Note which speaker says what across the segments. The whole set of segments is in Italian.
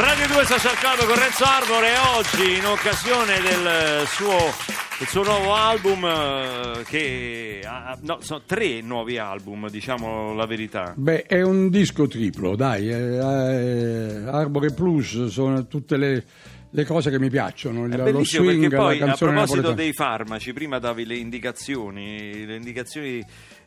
Speaker 1: Radio 2 Social Club con Renzo Arbore oggi in occasione del suo, del suo nuovo album eh, che ha, no, sono tre nuovi album, diciamo la verità.
Speaker 2: Beh, è un disco triplo, dai. eh, eh, Arbore Plus sono tutte le, le cose che mi piacciono.
Speaker 1: È
Speaker 2: lo swing,
Speaker 1: perché poi
Speaker 2: la
Speaker 1: a proposito
Speaker 2: napoletana.
Speaker 1: dei farmaci, prima davi le indicazioni, le indicazioni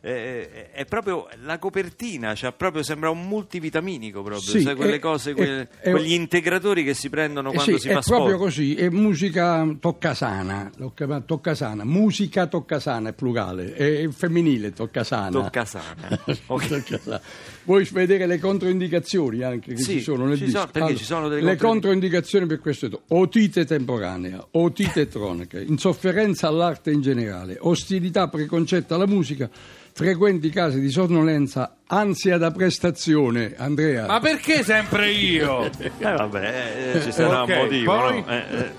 Speaker 1: eh, è proprio la copertina, cioè proprio sembra un multivitaminico proprio,
Speaker 2: Sì,
Speaker 1: sai, quelle
Speaker 2: è-
Speaker 1: cose,
Speaker 2: è-
Speaker 1: quelle-
Speaker 2: è-
Speaker 1: quegli integratori che si prendono
Speaker 2: Eh
Speaker 1: quando
Speaker 2: sì,
Speaker 1: si
Speaker 2: è
Speaker 1: fa
Speaker 2: proprio
Speaker 1: sport.
Speaker 2: così, è musica toccasana, tocca- toccasana, musica toccasana è plurale, è femminile toccasana.
Speaker 1: Toccasana. Ok.
Speaker 2: Toccasana. Vuoi vedere le controindicazioni anche che
Speaker 1: Sì,
Speaker 2: ci sono nel
Speaker 1: ci
Speaker 2: disco?
Speaker 1: sono- perché ci sono delle
Speaker 2: le
Speaker 1: contro-
Speaker 2: controindicazioni per questo è otite temporanea, otite cronica, insofferenza all'arte in generale, ostilità preconcetta alla musica, frequenti casi di sonnolenza, ansia da prestazione, Andrea.
Speaker 3: Ma perché sempre io?
Speaker 1: Eh, vabbè, eh, ci sarà
Speaker 3: Ok,
Speaker 1: un motivo,
Speaker 3: poi?
Speaker 1: no? Eh, eh.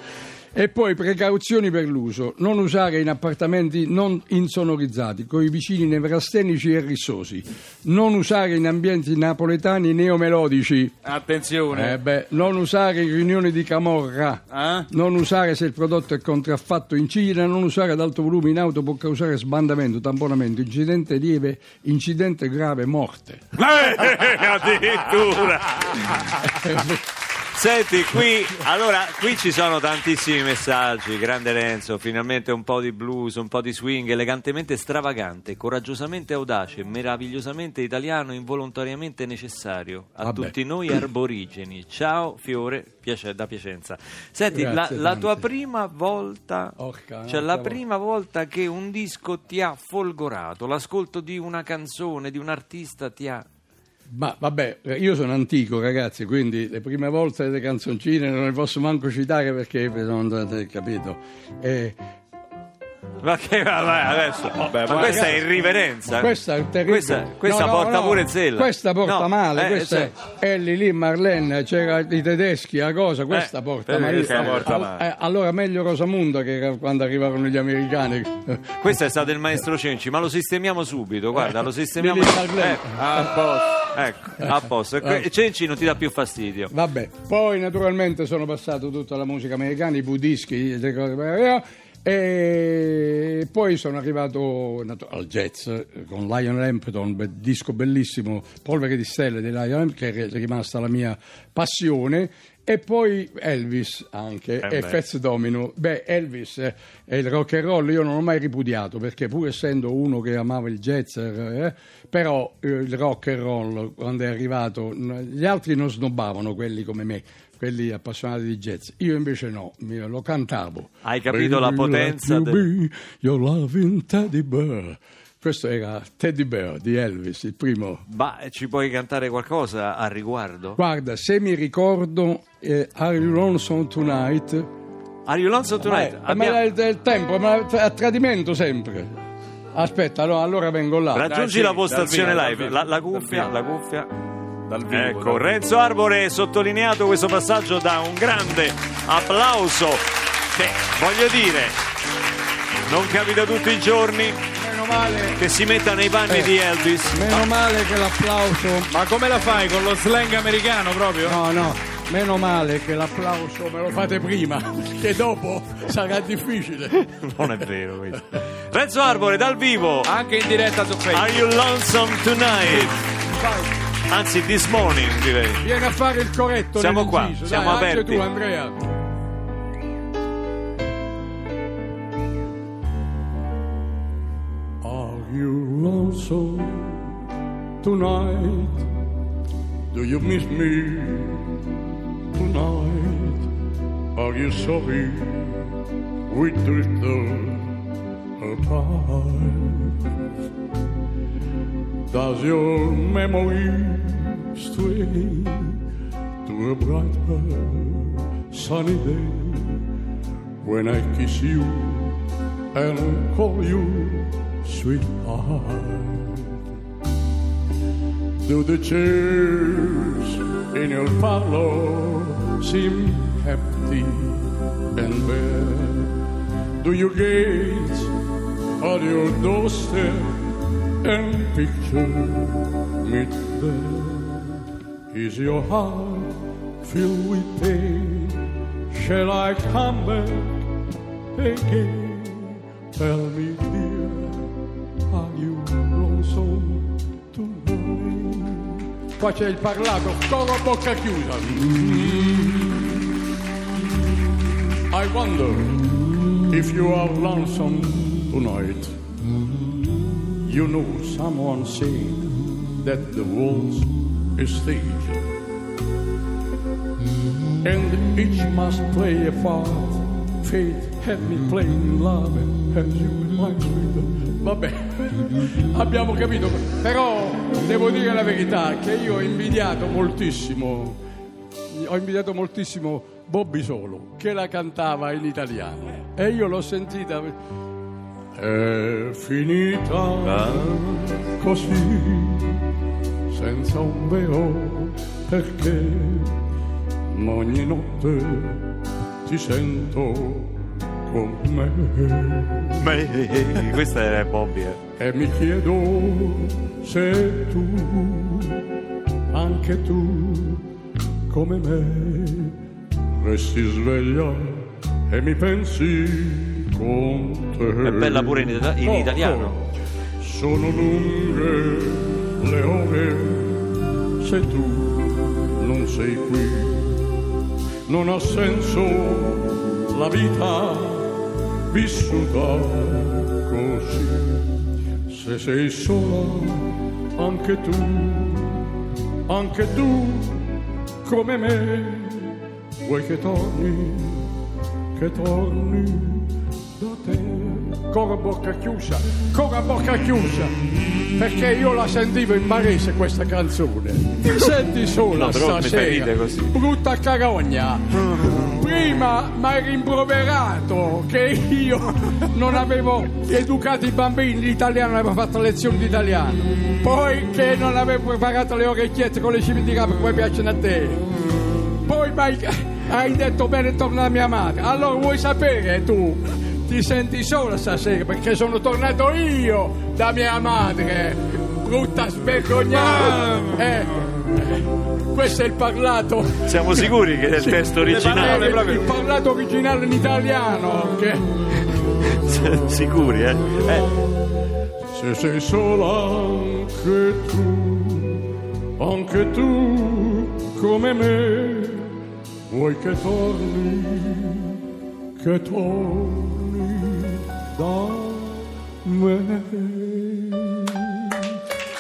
Speaker 2: E poi precauzioni per l'uso, non usare in appartamenti non insonorizzati, con i vicini nevrastenici e rissosi, non usare in ambienti napoletani neomelodici,
Speaker 3: Attenzione.
Speaker 2: eh beh, non usare in riunioni di camorra,
Speaker 3: Eh?
Speaker 2: non usare se il prodotto è contraffatto in Cina, non usare ad alto volume in auto può causare sbandamento, tamponamento, incidente lieve, incidente grave, morte.
Speaker 1: Eh, addirittura. Senti, qui, allora, qui ci sono tantissimi messaggi. Grande Renzo, finalmente un po' di blues, un po' di swing, elegantemente stravagante, coraggiosamente audace, meravigliosamente italiano, involontariamente necessario a
Speaker 2: Vabbè.
Speaker 1: tutti noi arborigeni. Ciao, Fiore, piace- da Piacenza. Senti, la,
Speaker 2: Grazie
Speaker 1: la tua prima volta,
Speaker 2: Orca,
Speaker 1: cioè la prima volta che un disco ti ha folgorato, l'ascolto di una canzone, di un artista ti ha...
Speaker 2: Ma vabbè, io sono antico ragazzi, quindi le prime volte le canzoncine non le posso manco citare perché non avete capito. Eh,
Speaker 1: Ma che vabbè, adesso.
Speaker 3: Vabbè,
Speaker 1: ma
Speaker 3: ma
Speaker 1: questa è
Speaker 3: ragazzi,
Speaker 1: irriverenza.
Speaker 2: Questa è terribile.
Speaker 1: Questa, questa
Speaker 2: No, no,
Speaker 1: porta
Speaker 2: no,
Speaker 1: pure zella.
Speaker 2: Questa porta
Speaker 1: No,
Speaker 2: male.
Speaker 1: eh,
Speaker 2: questa
Speaker 1: cioè,
Speaker 2: è Ellie lì, Marlene, c'era i tedeschi, la cosa. Questa
Speaker 1: Eh,
Speaker 2: porta
Speaker 1: questa porta
Speaker 2: Al-
Speaker 3: male?
Speaker 2: eh, allora meglio Rosamunda che quando arrivarono gli americani.
Speaker 1: questo è stato il maestro Cenci, ma lo sistemiamo subito. Guarda, lo sistemiamo.
Speaker 2: Marlene.
Speaker 1: Ecco,
Speaker 3: A posto.
Speaker 1: Ecco, a posto. Que- Cenci non ti dà più fastidio.
Speaker 2: Vabbè, poi naturalmente sono passato tutta la musica americana, i budischi, le cose- e poi sono arrivato al jazz eh, con Lion Lampton, be- disco bellissimo, Polvere di stelle di Lion Lampton, che è rimasta la mia passione. E poi Elvis anche,
Speaker 1: Eh
Speaker 2: e
Speaker 1: beh.
Speaker 2: Fats Domino. Beh, Elvis eh, e il rock and roll io non ho mai ripudiato, perché pur essendo uno che amava il jazz, eh, però eh, il rock and roll quando è arrivato, gli altri non snobbavano quelli come me, quelli appassionati di jazz. Io invece no, mi- lo cantavo.
Speaker 1: Hai capito la potenza del-
Speaker 2: be your loving teddy bear. Questo era Teddy Bear di Elvis, il primo.
Speaker 1: Ma ci puoi cantare qualcosa a riguardo?
Speaker 2: Guarda, se mi ricordo eh, Are You Lonesome Tonight?
Speaker 1: Are you lonesome tonight?
Speaker 2: Eh,
Speaker 1: Abbiamo-
Speaker 2: ma è il tempo, ma è a tradimento sempre. Aspetta, no, allora vengo là.
Speaker 1: Raggiungi
Speaker 3: Dai,
Speaker 1: la postazione live, la, la cuffia, la cuffia.
Speaker 3: Dal vivo.
Speaker 1: Ecco,
Speaker 3: dal-
Speaker 1: Renzo Arbore sottolineato questo passaggio da un grande applauso che voglio dire non capita tutti i giorni
Speaker 2: Meno male,
Speaker 1: che si metta nei panni
Speaker 2: Eh.
Speaker 1: di Elvis.
Speaker 2: meno male che l'applauso...
Speaker 3: Ma come la fai con lo slang americano proprio?
Speaker 2: No, no, meno male che l'applauso me lo fate prima, perché dopo sarà difficile.
Speaker 1: Non è vero questo. Renzo Arbore dal vivo.
Speaker 3: Anche in diretta su
Speaker 1: Are
Speaker 3: Facebook.
Speaker 1: you lonesome tonight?
Speaker 2: Vai,
Speaker 1: Anzi, this morning direi.
Speaker 2: vieni a fare il corretto
Speaker 1: Siamo qua, siamo
Speaker 2: Dai, anche
Speaker 1: aperti.
Speaker 2: tu, Andrea. Are you lonesome tonight? Do you miss me tonight? Are you sorry we drifted apart? Does your memory stray to a brighter sunny day when I kiss you and call you sweetheart. Do the chairs in your parlor seem empty and bare? Do you gaze at your doorstep and picture me there? Is your heart filled with pain? Shall I come back again? Tell me, dear, are you lonesome tonight? Qua c'è il parlato, coro a bocca chiusa. I wonder if you are lonesome tonight. You know someone said that the world's a stage. And each must play a part. Fate had me playing love as you might Vabbè, abbiamo capito. Però devo dire la verità che io ho invidiato moltissimo, ho invidiato moltissimo Bobby Solo, che la cantava in italiano. E io l'ho sentita. È finita così, senza un vero perché ogni notte ti sento con me
Speaker 1: Ma eh, questa era Bobby. eh.
Speaker 2: e mi chiedo se tu, anche tu, come me, resti sveglia e mi pensi con te.
Speaker 1: È bella pure in, ita- in
Speaker 2: Oh,
Speaker 1: italiano.
Speaker 2: oh. Sono lunghe le ore se tu non sei qui. Non ha senso la vita vissuta così. Se sei sola, anche tu, anche tu, come me, vuoi che torni, che torni te. Coro a bocca chiusa, coro a bocca chiusa, perché io la sentivo in barese questa canzone. Ti senti sola
Speaker 1: No, mi
Speaker 2: stasera, brutta carogna. Prima mi hai rimproverato che io non avevo educato i bambini in italiano, non avevo fatto lezioni di italiano. Poi che non avevo preparato le orecchiette con le cimitirate come piacciono a te. Poi m'hai- hai detto bene torna da mia madre. Allora vuoi sapere tu? Ti senti sola stasera perché sono tornato io da mia madre. Brutta svergognata. Eh, questo è il parlato.
Speaker 1: Siamo sicuri che è il testo originale?
Speaker 2: Il, il parlato originale in italiano. Che...
Speaker 1: Sicuri, eh? eh?
Speaker 2: Se sei sola anche tu, anche tu come me, vuoi che torni, che torni da me.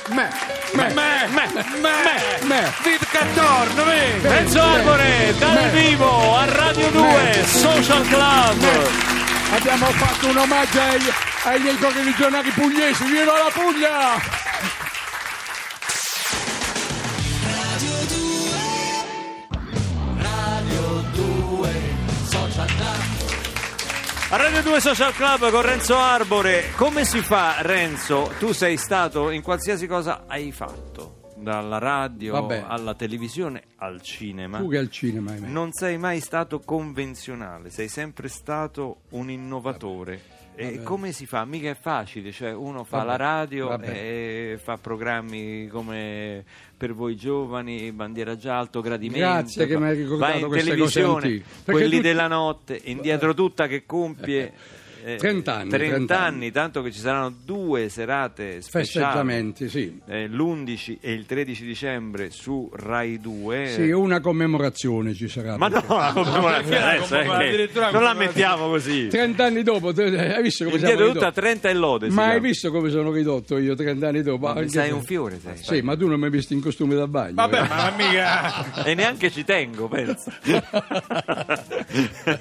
Speaker 2: Me, me,
Speaker 3: Me, me, me,
Speaker 2: me.
Speaker 3: Vid Cattorno, me.
Speaker 1: Renzo Arbore dal vivo a Radio 2
Speaker 2: Me.
Speaker 1: Social Club.
Speaker 2: Abbiamo fatto un omaggio ai, ai miei correligionari pugliesi. Viva la Puglia!
Speaker 1: Radio 2 Social Club con Renzo Arbore. Come si fa, Renzo? Tu sei stato in qualsiasi cosa hai fatto, dalla radio
Speaker 2: Vabbè.
Speaker 1: alla televisione al cinema.
Speaker 2: Tu che al cinema, ahimè.
Speaker 1: Non sei mai stato convenzionale, sei sempre stato un innovatore. E come si fa? Mica è facile, cioè uno fa
Speaker 2: Vabbè,
Speaker 1: la radio
Speaker 2: vabbè.
Speaker 1: e fa programmi come per voi giovani, bandiera già, alto gradimento.
Speaker 2: Grazie che mi hai ricordato
Speaker 1: vai in televisione, quelli
Speaker 2: tutti-
Speaker 1: della notte, indietro tutta che compie eh,
Speaker 2: 30 anni,
Speaker 1: 30
Speaker 2: 30
Speaker 1: anni, tanto che ci saranno due serate speciali.
Speaker 2: Sì.
Speaker 1: eh, l'11 e il 13 dicembre su Rai 2
Speaker 2: Sì, una commemorazione ci sarà.
Speaker 1: ma no, la commemorazione adesso, eh, non la mettiamo così.
Speaker 2: 30 anni dopo, te- hai visto come siamo
Speaker 1: tutta
Speaker 2: ridotti?
Speaker 1: 30 e lode.
Speaker 2: Ma hai visto come sono ridotto io 30 anni dopo?
Speaker 1: Ma sei
Speaker 2: se-
Speaker 1: un fiore, sei.
Speaker 2: Sì, ma tu non mi hai visto in costume da bagno.
Speaker 3: Vabbè,
Speaker 2: eh?
Speaker 3: ma mica.
Speaker 1: E neanche ci tengo, penso.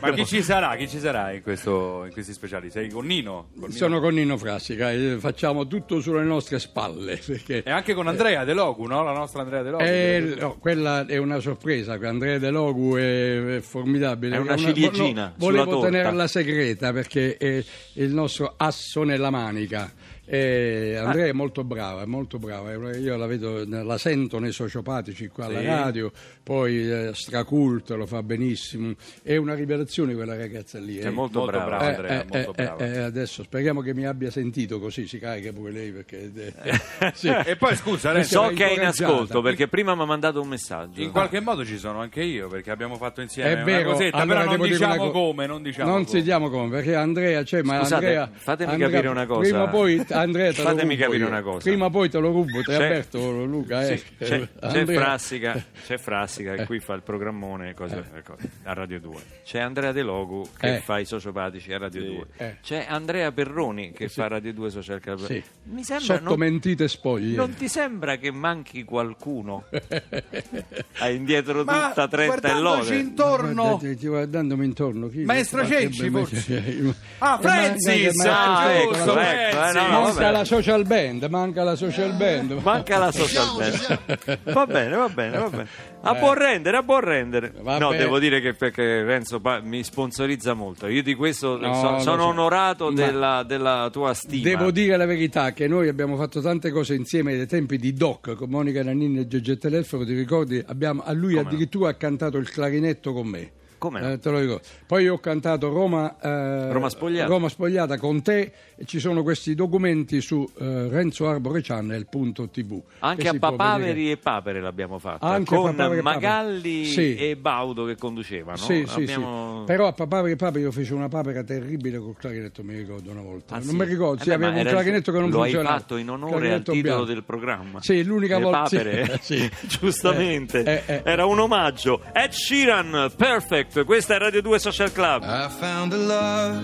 Speaker 3: Ma chi ci sarà? Chi ci sarà in, questo, in questi speciali? Sei con Nino? Con Nino.
Speaker 2: Sono con Nino Frassica e facciamo tutto sulle nostre spalle. Perché
Speaker 3: E anche con Andrea De Logu, no? La nostra Andrea De Logu.
Speaker 2: Eh, no, quella è una sorpresa, Andrea De Logu è, è formidabile.
Speaker 1: È una
Speaker 2: vo-
Speaker 1: ciliegina
Speaker 2: vo- volevo
Speaker 1: sulla torta.
Speaker 2: tenerla segreta perché è il nostro asso nella manica. E Andrea è molto brava, è molto brava. Io la vedo, la sento nei sociopatici qua alla
Speaker 3: Sì.
Speaker 2: radio, poi eh, stracult, lo fa benissimo. È una rivelazione quella ragazza lì.
Speaker 1: È
Speaker 2: eh.
Speaker 1: molto,
Speaker 3: Molto
Speaker 1: brava.
Speaker 3: brava.
Speaker 2: Eh,
Speaker 3: Andrea,
Speaker 2: eh,
Speaker 3: molto
Speaker 2: eh,
Speaker 3: brava.
Speaker 2: eh, adesso speriamo che mi abbia sentito così si carica pure lei perché eh, sì.
Speaker 3: E poi scusa, Renzo,
Speaker 1: So che è in ascolto perché prima mi ha mandato un messaggio.
Speaker 3: in qualche modo ci sono anche io perché abbiamo fatto insieme
Speaker 2: È
Speaker 3: una
Speaker 2: vero,
Speaker 3: cosetta,
Speaker 2: allora
Speaker 3: però non diciamo
Speaker 2: co-
Speaker 3: come, non diciamo
Speaker 2: non
Speaker 3: come.
Speaker 2: si diamo come perché Andrea c'è ma
Speaker 1: Scusate,
Speaker 2: Andrea
Speaker 1: fatemi
Speaker 2: Andrea,
Speaker 1: capire una cosa.
Speaker 2: prima o poi Andrea
Speaker 1: Fatemi
Speaker 2: rubo
Speaker 1: capire
Speaker 2: io.
Speaker 1: una cosa.
Speaker 2: prima o poi te lo rubo te
Speaker 1: C'è-
Speaker 2: avverto Luca eh.
Speaker 1: Sì, c'è, c'è
Speaker 2: Andrea-
Speaker 1: Frassica, c'è Frassica che qui fa il programmone e cose- e cose, a Radio 2. C'è Andrea De Logu che
Speaker 2: Eh.
Speaker 1: fa i sociopatici a Radio
Speaker 3: Sì.
Speaker 1: 2.
Speaker 2: Eh.
Speaker 1: C'è Andrea Perroni che fa Radio 2 Social Club.
Speaker 2: Sì.
Speaker 1: Mi sembra
Speaker 2: sotto
Speaker 1: non,
Speaker 2: mentite spoglie
Speaker 1: non ti sembra che manchi qualcuno? Hai indietro
Speaker 3: Ma
Speaker 1: tutta 30 e
Speaker 3: guardandoci
Speaker 1: lode.
Speaker 3: intorno...
Speaker 2: Guardandomi intorno chi
Speaker 3: Maestro
Speaker 2: be-
Speaker 3: forse. Ah,
Speaker 2: Eh,
Speaker 3: Francis!
Speaker 1: Ah, ecco, ecco, eh, no, no,
Speaker 2: manca la social band manca la social band
Speaker 1: Manca la social band. Va bene, va bene, va bene. A buon rendere, a buon rendere.
Speaker 2: Va
Speaker 1: no,
Speaker 2: bene.
Speaker 1: devo dire che perché Renzo pa- mi sponsorizza molto. Io di questo
Speaker 2: No,
Speaker 1: so- sono
Speaker 2: so.
Speaker 1: onorato della, della tua stima.
Speaker 2: Devo dire la verità che noi abbiamo fatto tante cose insieme dai tempi di Doc con Monica Nannini e Giorgio Telefero, ti ricordi? Abbiamo- a lui
Speaker 1: Come no?
Speaker 2: addirittura ha cantato il clarinetto con me.
Speaker 1: Come no?
Speaker 2: Eh, te lo ricordo. Poi io ho cantato Roma, eh,
Speaker 1: Roma Spogliata.
Speaker 2: Roma Spogliata con te e ci sono questi documenti su eh, Renzo Arbore Channel.tv.
Speaker 1: Anche
Speaker 2: che
Speaker 1: a Papaveri e Papere l'abbiamo fatta
Speaker 2: Anche
Speaker 1: con
Speaker 2: Papaveri Papere.
Speaker 1: Magalli
Speaker 2: Sì.
Speaker 1: e Baudo che conducevano.
Speaker 2: Sì,
Speaker 1: Abbiamo-
Speaker 2: sì. Però a Papaveri e Paperi io feci una papera terribile col clarinetto, mi ricordo una volta.
Speaker 1: Ah,
Speaker 2: non mi ricordo, sì,
Speaker 1: Eh
Speaker 2: avevo un clarinetto che non
Speaker 1: lo
Speaker 2: funzionava.
Speaker 1: hai fatto in onore al titolo
Speaker 2: bianco.
Speaker 1: del programma.
Speaker 2: Sì, l'unica volta-
Speaker 1: papere, giustamente.
Speaker 2: Eh, eh, eh.
Speaker 1: Era un omaggio. Ed Sheeran, perfect. Questa è Radio 2 Social Club.
Speaker 4: I found a love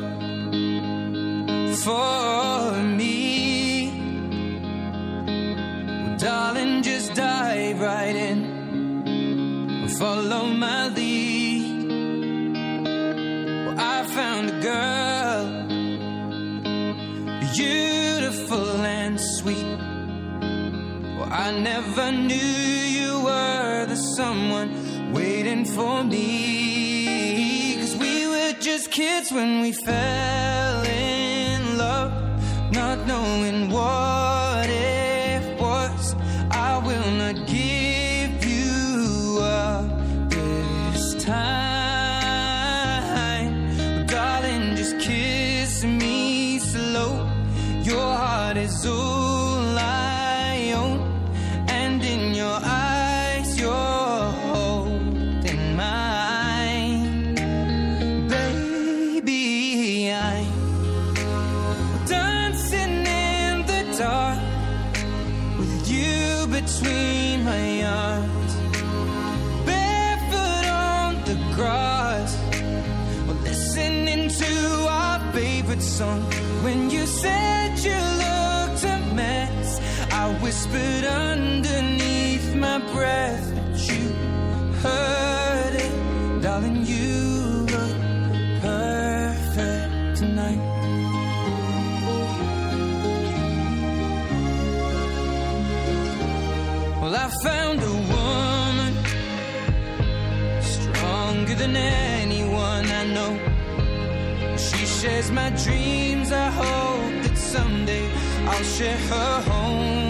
Speaker 4: for me. Darling, just dive right in. Follow my lead. Well, I found a girl, beautiful and sweet. Well, I never knew you were the someone waiting for me. Kids when we fell in love, not knowing what it was. I will not give you up this time. Darling, just kiss me slow. Your heart is all the grass. Listening to our favorite song. When you said you looked a mess, I whispered underneath my breath, but you heard it, darling. You look perfect tonight. Well, I found shares my dreams. I hope that someday I'll share her home.